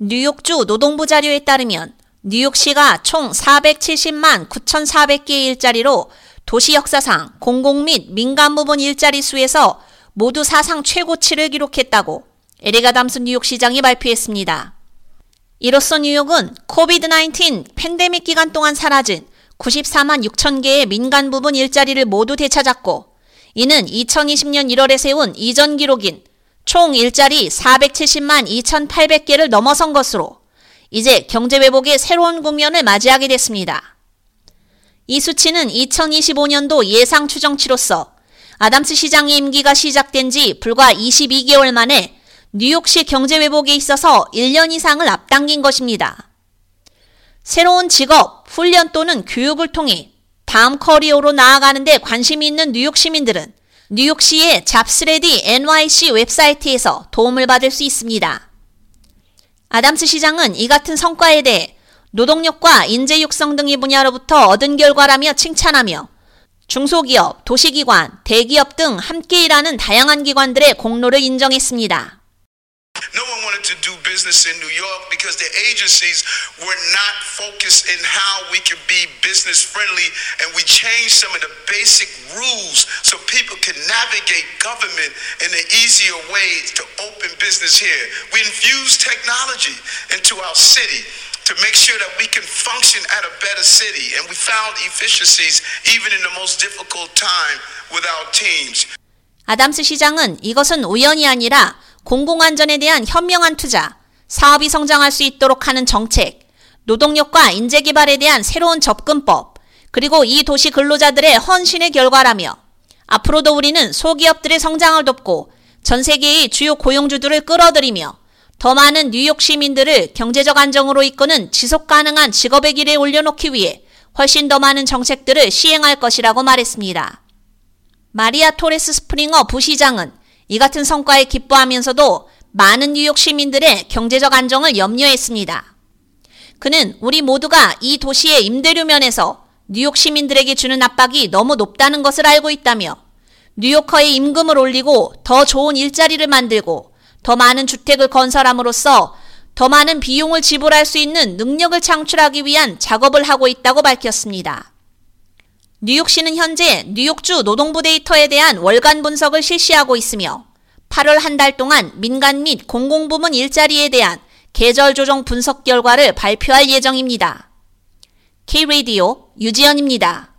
뉴욕주 노동부 자료에 따르면 뉴욕시가 총 470만 9,400개의 일자리로 도시 역사상 공공 및 민간 부분 일자리 수에서 모두 사상 최고치를 기록했다고 에리가 담스 뉴욕 시장이 발표했습니다. 이로써 뉴욕은 코비드-19 팬데믹 기간 동안 사라진 94만 6천 개의 민간 부분 일자리를 모두 되찾았고 이는 2020년 1월에 세운 이전 기록인 총 일자리 470만 2,800개를 넘어선 것으로 이제 경제 회복의 새로운 국면을 맞이하게 됐습니다. 이 수치는 2025년도 예상 추정치로서 아담스 시장의 임기가 시작된 지 불과 22개월 만에 뉴욕시 경제 회복에 있어서 1년 이상을 앞당긴 것입니다. 새로운 직업, 훈련 또는 교육을 통해 다음 커리어로 나아가는데 관심이 있는 뉴욕 시민들은 뉴욕시의 잡스레디 NYC 웹사이트에서 도움을 받을 수 있습니다. 아담스 시장은 이 같은 성과에 대해 노동력과 인재 육성 등의 분야로부터 얻은 결과라며 칭찬하며 중소기업, 도시기관, 대기업 등 함께 일하는 다양한 기관들의 공로를 인정했습니다. No one wanted to do business in New York because the agencies were not focused in how we could be business friendly and we changed some of the basic rules so people can navigate government in an easier way to open business here. We infused technology into our city to make sure that we can function at a better city and we found efficiencies even in the most difficult time with our teams. 아담스 시장은 이것은 우연이 아니라 공공안전에 대한 현명한 투자, 사업이 성장할 수 있도록 하는 정책, 노동력과 인재개발에 대한 새로운 접근법, 그리고 이 도시 근로자들의 헌신의 결과라며 앞으로도 우리는 소기업들의 성장을 돕고 전 세계의 주요 고용주들을 끌어들이며 더 많은 뉴욕 시민들을 경제적 안정으로 이끄는 지속 가능한 직업의 길에 올려놓기 위해 훨씬 더 많은 정책들을 시행할 것이라고 말했습니다. 마리아 토레스 스프링어 부시장은 이 같은 성과에 기뻐하면서도 많은 뉴욕 시민들의 경제적 안정을 염려했습니다. 그는 우리 모두가 이 도시의 임대료 면에서 뉴욕 시민들에게 주는 압박이 너무 높다는 것을 알고 있다며 뉴요커의 임금을 올리고 더 좋은 일자리를 만들고 더 많은 주택을 건설함으로써 더 많은 비용을 지불할 수 있는 능력을 창출하기 위한 작업을 하고 있다고 밝혔습니다. 뉴욕시는 현재 뉴욕주 노동부 데이터에 대한 월간 분석을 실시하고 있으며 8월 한 달 동안 민간 및 공공부문 일자리에 대한 계절 조정 분석 결과를 발표할 예정입니다. K-Radio 유지연입니다.